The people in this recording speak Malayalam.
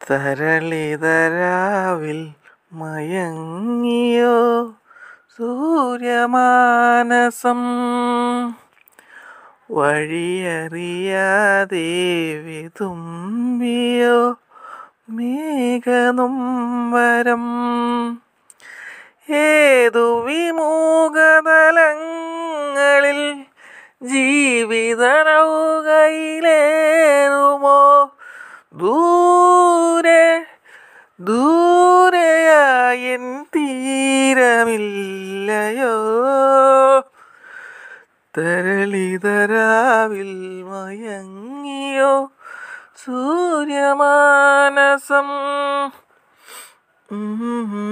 തരളിതരാവിൽ മയങ്ങിയോ സൂര്യമാനസം? വഴിയറിയാതെ വിതുമ്പിയോ മേഘനുംബരം ഏതു വിമൂകതലങ്ങളിൽ ജീവിതനൗകയിലേ ദൂരെ ദൂരെയായ തീരമില്ലയോ? തരളിതരാവിൽ മയങ്ങിയോ? സൂര്യമാനസം? ഉം.